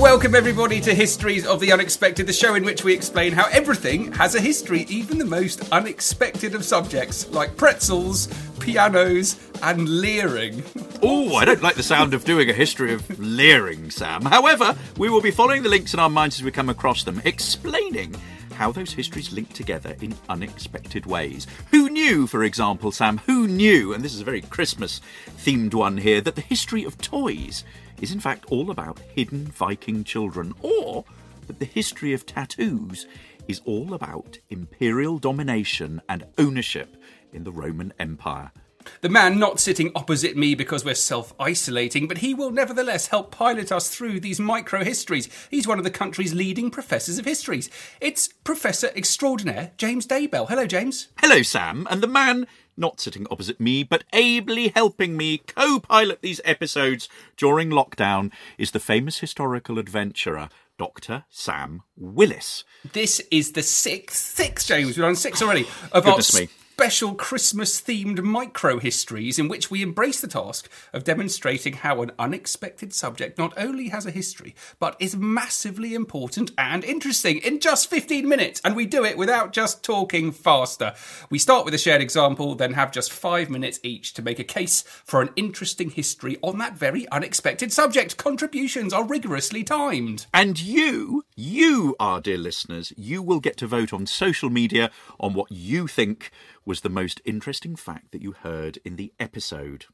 Welcome, everybody, to Histories of the Unexpected, the show in which we explain how everything has a history, even the most unexpected of subjects, like pretzels, pianos, and leering. Oh, I don't like the sound of doing a history of leering, Sam. However, we will be following the links in our minds as we come across them, explaining how those histories link together in unexpected ways. Who knew, for example, Sam, who knew, and this is a very Christmas themed one here, that the history of toys is in fact all about hidden Viking children, or that the history of tattoos is all about imperial domination and ownership in the Roman Empire. The man not sitting opposite me because we're self isolating, but he will nevertheless help pilot us through these micro histories. He's one of the country's leading professors of histories. It's Professor Extraordinaire James Daybell. Hello, James. Hello, Sam, and the man not sitting opposite me, but ably helping me co pilot these episodes during lockdown is the famous historical adventurer, Dr. Sam Willis. This is the sixth, six, James, we're on six already, of Goodness our me. Special Christmas themed micro histories in which we embrace the task of demonstrating how an unexpected subject not only has a history, but is massively important and interesting in just 15 minutes. And we do it without just talking faster. We start with a shared example, then have just five minutes each to make a case for an interesting history on that very unexpected subject. Contributions are rigorously timed. And you, you, our dear listeners, you will get to vote on social media on what you think was the most interesting fact that you heard in the episode.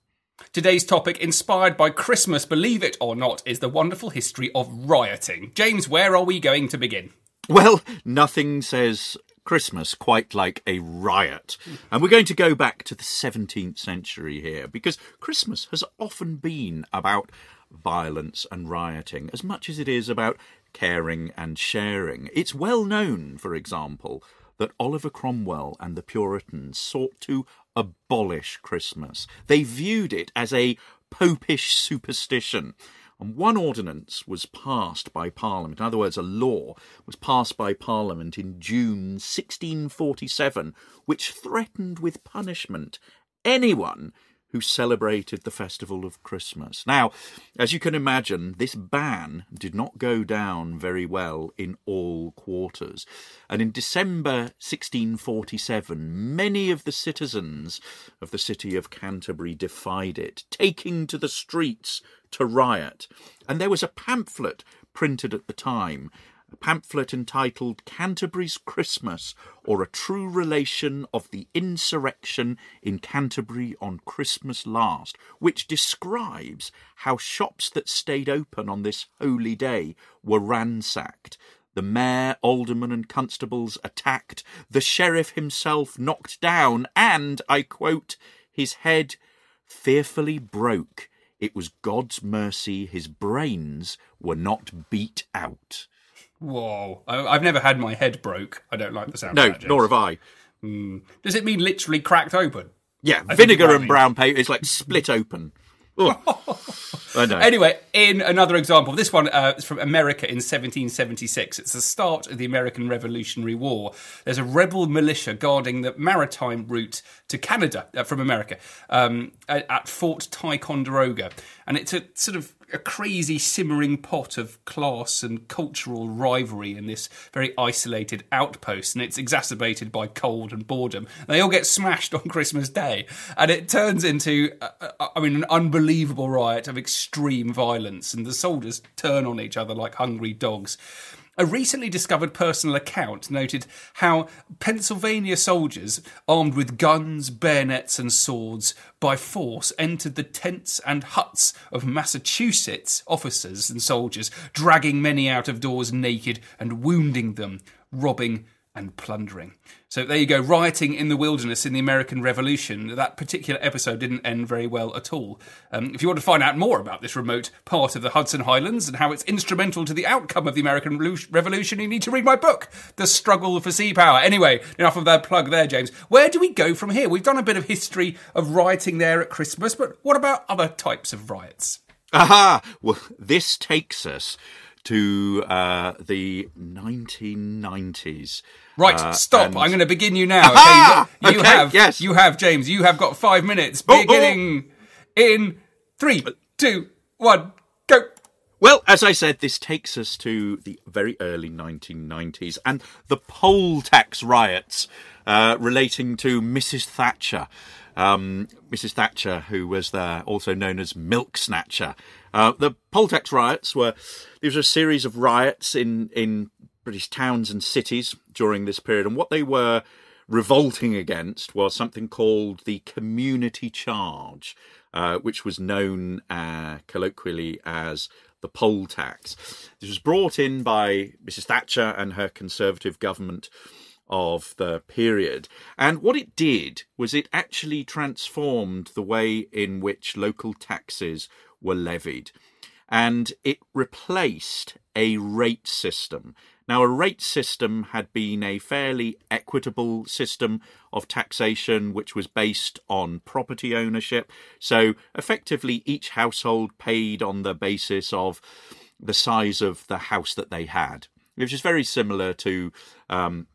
Today's topic, inspired by Christmas, believe it or not, is the wonderful history of rioting. James, where are we going to begin? Well, nothing says Christmas quite like a riot. And we're going to go back to the 17th century here because Christmas has often been about violence and rioting as much as it is about caring and sharing. It's well known, for example, that Oliver Cromwell and the Puritans sought to abolish Christmas. They viewed it as a popish superstition. And one ordinance was passed by Parliament, in other words, a law was passed by Parliament in June 1647, which threatened with punishment anyone who celebrated the festival of Christmas. Now, as you can imagine, this ban did not go down very well in all quarters. And in December 1647, many of the citizens of the city of Canterbury defied it, taking to the streets to riot. And there was a pamphlet printed at the time a pamphlet entitled Canterbury's Christmas, or a true relation of the insurrection in Canterbury on Christmas last, which describes how shops that stayed open on this holy day were ransacked. The mayor, aldermen, and constables attacked, the sheriff himself knocked down, and, I quote, his head fearfully broke. It was God's mercy his brains were not beat out. Whoa. I, I've never had my head broke. I don't like the sound No, of that. James. nor have I. Does it mean literally cracked open? Yeah, I vinegar and brown paper is like split open. I know. Anyway, in another example, this one uh, is from America in 1776. It's the start of the American Revolutionary War. There's a rebel militia guarding the maritime route to Canada uh, from America um, at, at Fort Ticonderoga. And it's a sort of a crazy simmering pot of class and cultural rivalry in this very isolated outpost, and it's exacerbated by cold and boredom. They all get smashed on Christmas Day, and it turns into, uh, uh, I mean, an unbelievable riot of extreme violence, and the soldiers turn on each other like hungry dogs. A recently discovered personal account noted how Pennsylvania soldiers, armed with guns, bayonets, and swords, by force entered the tents and huts of Massachusetts officers and soldiers, dragging many out of doors naked and wounding them, robbing and plundering. So there you go, rioting in the wilderness in the American Revolution. That particular episode didn't end very well at all. Um, if you want to find out more about this remote part of the Hudson Highlands and how it's instrumental to the outcome of the American Revolution, you need to read my book, The Struggle for Sea Power. Anyway, enough of that plug there, James. Where do we go from here? We've done a bit of history of rioting there at Christmas, but what about other types of riots? Aha! Well, this takes us to uh, the 1990s. Right, Uh, stop. and- I'm going to begin you now. Okay, you, you Okay, have, yes. you have, James. You have got five minutes. Oh, oh. Beginning in three, two, one, go. Well, as I said, this takes us to the very early 1990s and the poll tax riots uh, relating to Mrs. Thatcher. Um, Mrs. Thatcher, who was there, also known as Milk Snatcher. Uh, the poll tax riots were these were a series of riots in in British towns and cities during this period, and what they were revolting against was something called the community charge, uh, which was known uh, colloquially as the poll tax. This was brought in by Mrs. Thatcher and her Conservative government of the period. And what it did was it actually transformed the way in which local taxes were levied. And it replaced a rate system. Now, a rate system had been a fairly equitable system of taxation, which was based on property ownership. So, effectively, each household paid on the basis of the size of the house that they had, which is very similar to um,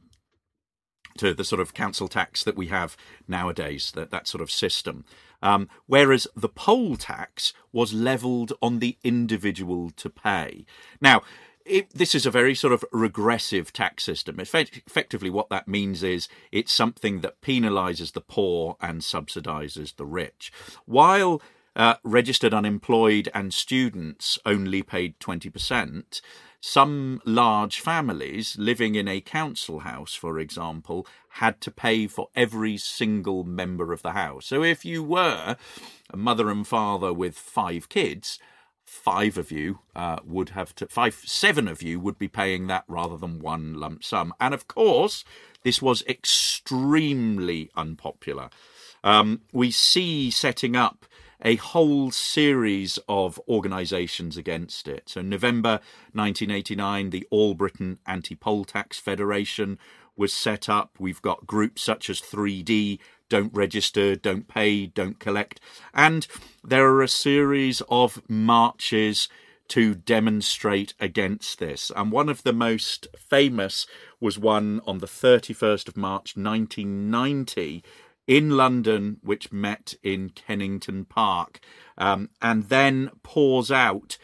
to the sort of council tax that we have nowadays, that, that sort of system. Um, whereas the poll tax was levelled on the individual to pay. Now, it, this is a very sort of regressive tax system. Effect- effectively, what that means is it's something that penalises the poor and subsidises the rich. While uh, registered unemployed and students only paid 20%, some large families living in a council house, for example, had to pay for every single member of the house. So if you were a mother and father with five kids, five of you uh, would have to five seven of you would be paying that rather than one lump sum and of course this was extremely unpopular um, we see setting up a whole series of organisations against it. So, November 1989, the All Britain Anti Poll Tax Federation was set up. We've got groups such as 3D, Don't Register, Don't Pay, Don't Collect. And there are a series of marches to demonstrate against this. And one of the most famous was one on the 31st of March 1990 in London, which met in Kennington Park, um, and then pours out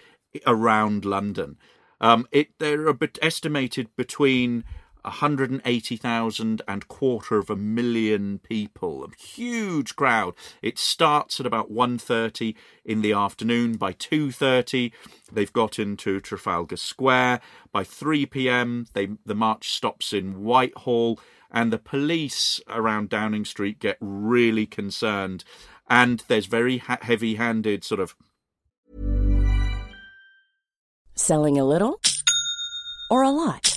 around London. Um, it there are estimated between 180,000 and quarter of a million people, a huge crowd. It starts at about 1.30 in the afternoon. By 2.30, they've got into Trafalgar Square. By 3 p.m., they, the march stops in Whitehall and the police around Downing Street get really concerned. And there's very ha- heavy handed sort of Selling a little or a lot?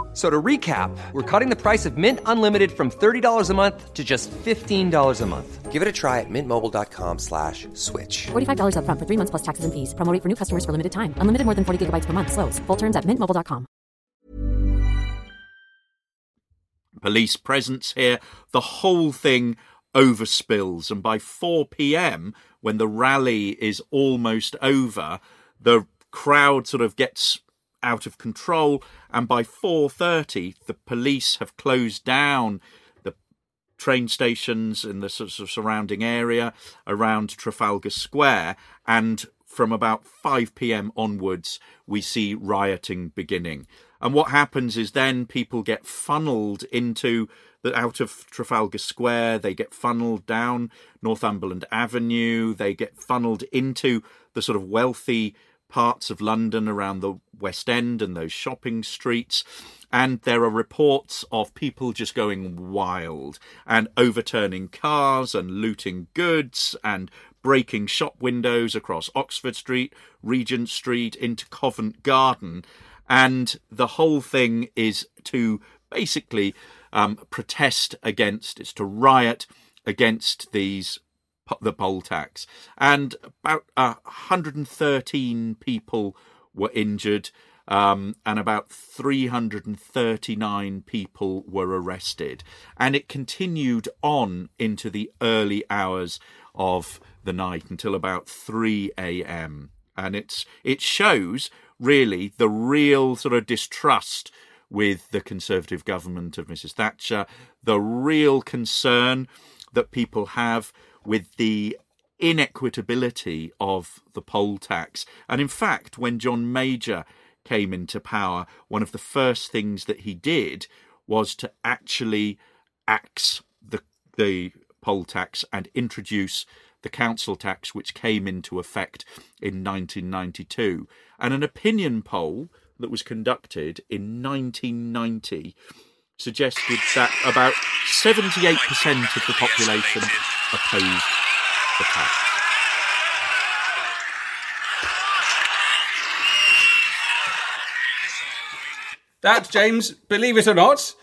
F- So to recap, we're cutting the price of Mint Unlimited from $30 a month to just $15 a month. Give it a try at mintmobile.com slash switch. $45 upfront for three months plus taxes and fees. Promo rate for new customers for limited time. Unlimited more than 40 gigabytes per month. Slows. Full terms at mintmobile.com. police presence here. The whole thing overspills, and by 4 p.m., when the rally is almost over, the crowd sort of gets out of control, and by 4:30, the police have closed down the train stations in the sort of surrounding area around Trafalgar Square, and from about 5 p.m. onwards, we see rioting beginning. And what happens is then people get funneled into the out of Trafalgar Square, they get funneled down Northumberland Avenue, they get funneled into the sort of wealthy parts of London around the West End and those shopping streets. And there are reports of people just going wild and overturning cars and looting goods and breaking shop windows across Oxford Street, Regent Street, into Covent Garden. And the whole thing is to basically um, protest against, it's to riot against these the poll tax, and about uh, 113 people were injured, um, and about 339 people were arrested, and it continued on into the early hours of the night until about 3 a.m. And it's it shows really the real sort of distrust with the Conservative government of Mrs. Thatcher, the real concern that people have with the inequitability of the poll tax. And in fact, when John Major came into power, one of the first things that he did was to actually axe the, the poll tax and introduce the council tax, which came into effect in 1992. And an opinion poll that was conducted in 1990 suggested that about 78% of the population opposed the tax. That, James, believe it or not,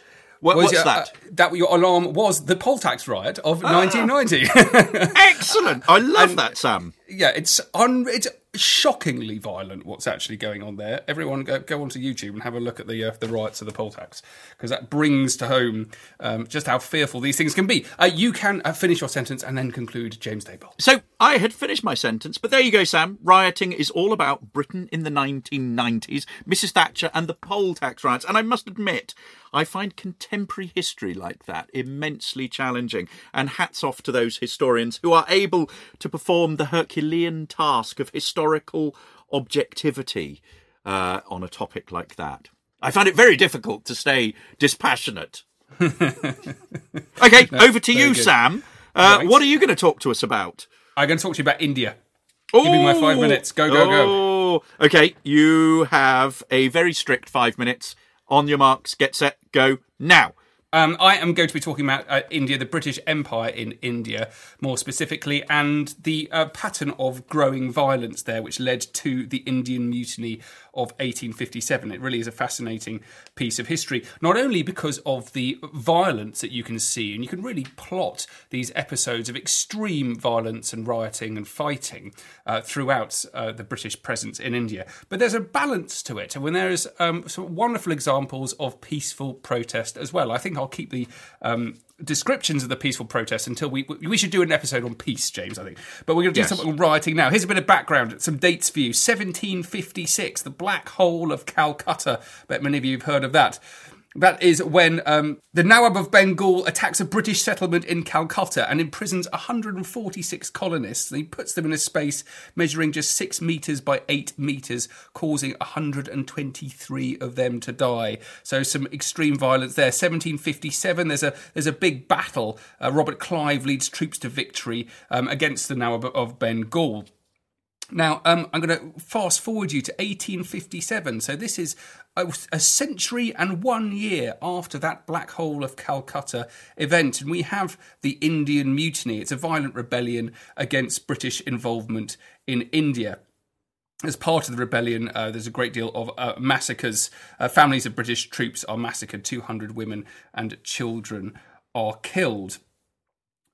What- was what's your, that? uh, that your alarm was the poll tax riot of Ah. 1990. Excellent! I love that, Sam. Yeah, it's un- it's shockingly violent. What's actually going on there? Everyone, go, go onto YouTube and have a look at the uh, the riots of the poll tax because that brings to home um, just how fearful these things can be. Uh, you can uh, finish your sentence and then conclude, James Daybell. So I had finished my sentence, but there you go, Sam. Rioting is all about Britain in the 1990s, Mrs. Thatcher, and the poll tax riots. And I must admit, I find contemporary history like that immensely challenging. And hats off to those historians who are able to perform the Herculean task of historical objectivity uh, on a topic like that. I found it very difficult to stay dispassionate. okay, over to you, good. Sam. Uh, Right. What are you going to talk to us about? I'm going to talk to you about India. Give me my five minutes. Go, go, go. Oh, Okay, you have a very strict five minutes. On your marks, get set, go now. Um, I am going to be talking about uh, India, the British Empire in India, more specifically, and the uh, pattern of growing violence there, which led to the Indian Mutiny of 1857. It really is a fascinating piece of history, not only because of the violence that you can see, and you can really plot these episodes of extreme violence and rioting and fighting uh, throughout uh, the British presence in India, but there's a balance to it, and when there is um, some wonderful examples of peaceful protest as well. I think I'll keep the um, descriptions of the peaceful protests until we we should do an episode on peace, James. I think, but we're going to do Yes. something on rioting now. Here's a bit of background, some dates for you. 1756, the Black Hole of Calcutta. Bet many of you have heard of that. That is when um, the Nawab of Bengal attacks a British settlement in Calcutta and imprisons 146 colonists. He puts them in a space measuring just six metres by eight metres, causing 123 of them to die. So some extreme violence there. 1757, there's a there's a big battle. Uh, Robert Clive leads troops to victory um, against the Nawab of Bengal. Now, um, I'm going to fast forward you to 1857. So, this is a, a century and one year after that Black Hole of Calcutta event. And we have the Indian Mutiny. It's a violent rebellion against British involvement in India. As part of the rebellion, uh, there's a great deal of uh, massacres. Uh, families of British troops are massacred, 200 women and children are killed.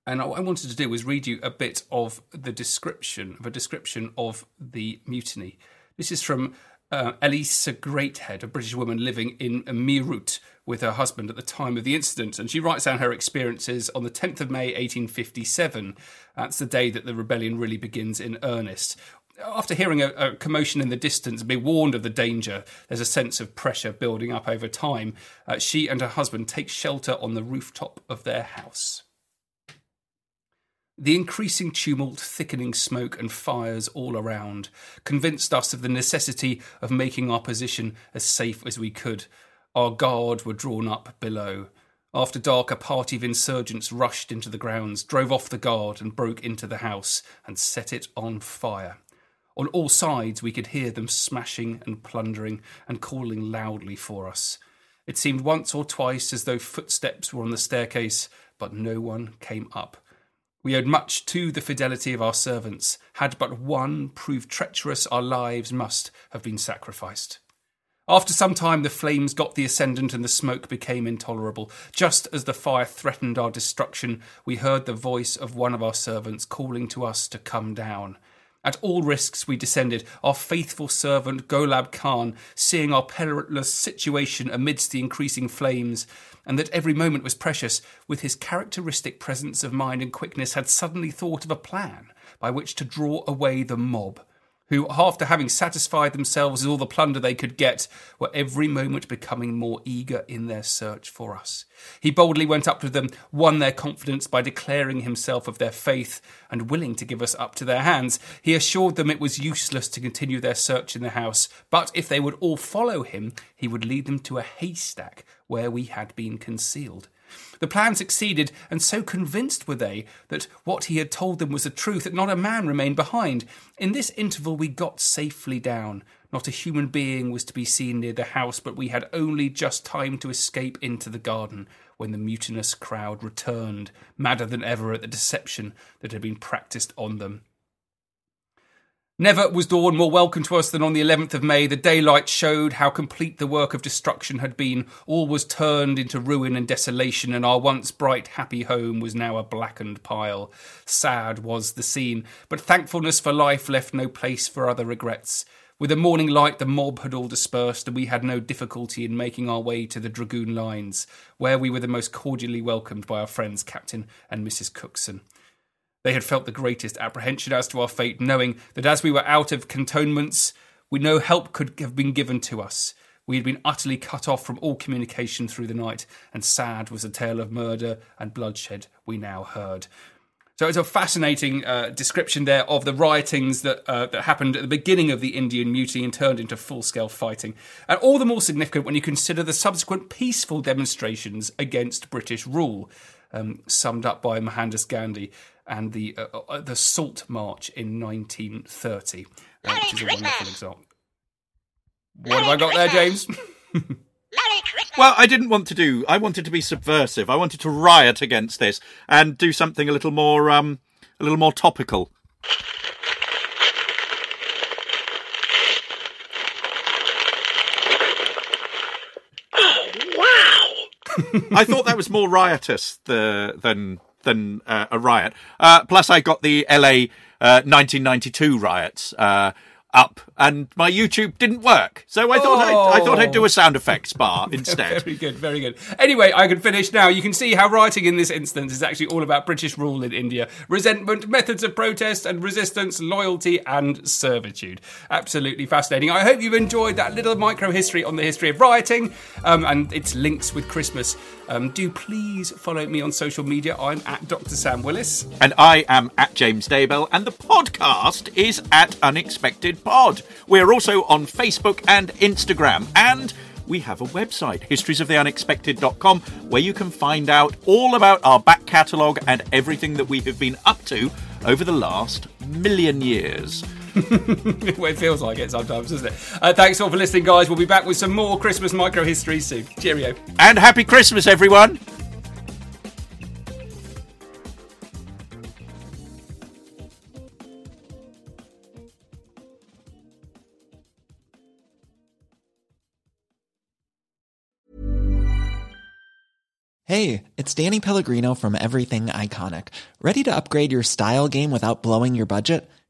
And what I wanted to do was read you a bit of the description of a description of the mutiny. This is from uh, Elisa Greathed, a British woman living in Meerut with her husband at the time of the incident. And she writes down her experiences on the 10th of May 1857. That's the day that the rebellion really begins in earnest. After hearing a, a commotion in the distance and being warned of the danger, there's a sense of pressure building up over time. Uh, she and her husband take shelter on the rooftop of their house. The increasing tumult, thickening smoke, and fires all around convinced us of the necessity of making our position as safe as we could. Our guard were drawn up below. After dark, a party of insurgents rushed into the grounds, drove off the guard, and broke into the house and set it on fire. On all sides, we could hear them smashing and plundering and calling loudly for us. It seemed once or twice as though footsteps were on the staircase, but no one came up. We owed much to the fidelity of our servants. Had but one proved treacherous, our lives must have been sacrificed. After some time, the flames got the ascendant and the smoke became intolerable. Just as the fire threatened our destruction, we heard the voice of one of our servants calling to us to come down. At all risks, we descended. Our faithful servant, Golab Khan, seeing our perilous situation amidst the increasing flames, and that every moment was precious, with his characteristic presence of mind and quickness, had suddenly thought of a plan by which to draw away the mob, who, after having satisfied themselves with all the plunder they could get, were every moment becoming more eager in their search for us. He boldly went up to them, won their confidence by declaring himself of their faith, and willing to give us up to their hands. He assured them it was useless to continue their search in the house, but if they would all follow him, he would lead them to a haystack where we had been concealed. The plan succeeded, and so convinced were they that what he had told them was the truth that not a man remained behind. In this interval, we got safely down. Not a human being was to be seen near the house, but we had only just time to escape into the garden when the mutinous crowd returned, madder than ever at the deception that had been practised on them. Never was dawn more welcome to us than on the 11th of May. The daylight showed how complete the work of destruction had been. All was turned into ruin and desolation, and our once bright, happy home was now a blackened pile. Sad was the scene, but thankfulness for life left no place for other regrets. With the morning light, the mob had all dispersed, and we had no difficulty in making our way to the dragoon lines, where we were the most cordially welcomed by our friends Captain and Mrs. Cookson. They had felt the greatest apprehension as to our fate, knowing that as we were out of cantonments, we no help could have been given to us. We had been utterly cut off from all communication through the night, and sad was the tale of murder and bloodshed we now heard. So it's a fascinating uh, description there of the riotings that uh, that happened at the beginning of the Indian Mutiny and turned into full-scale fighting, and all the more significant when you consider the subsequent peaceful demonstrations against British rule, um, summed up by Mohandas Gandhi and the uh, uh, the Salt March in 1930, uh, which is a wonderful example. What have I got there, James? Well, I didn't want to do. I wanted to be subversive. I wanted to riot against this and do something a little more, um, a little more topical. Wow. I thought that was more riotous the, than than uh, a riot. Uh, plus, I got the LA uh, 1992 riots. Uh, up and my YouTube didn't work. So I thought I'd, I thought I'd do a sound effects bar instead. Very good, very good. Anyway, I can finish now. You can see how writing in this instance is actually all about British rule in India, resentment, methods of protest and resistance, loyalty and servitude. Absolutely fascinating. I hope you've enjoyed that little micro history on the history of rioting um, and its links with Christmas. Um, do please follow me on social media. I'm at Dr. Sam Willis. And I am at James Daybell, and the podcast is at Unexpected Pod. We're also on Facebook and Instagram, and we have a website, historiesoftheunexpected.com, where you can find out all about our back catalogue and everything that we have been up to over the last million years. well, it feels like it sometimes, doesn't it? Uh, thanks all for listening, guys. We'll be back with some more Christmas micro history soon. Cheerio. And happy Christmas, everyone! Hey, it's Danny Pellegrino from Everything Iconic. Ready to upgrade your style game without blowing your budget?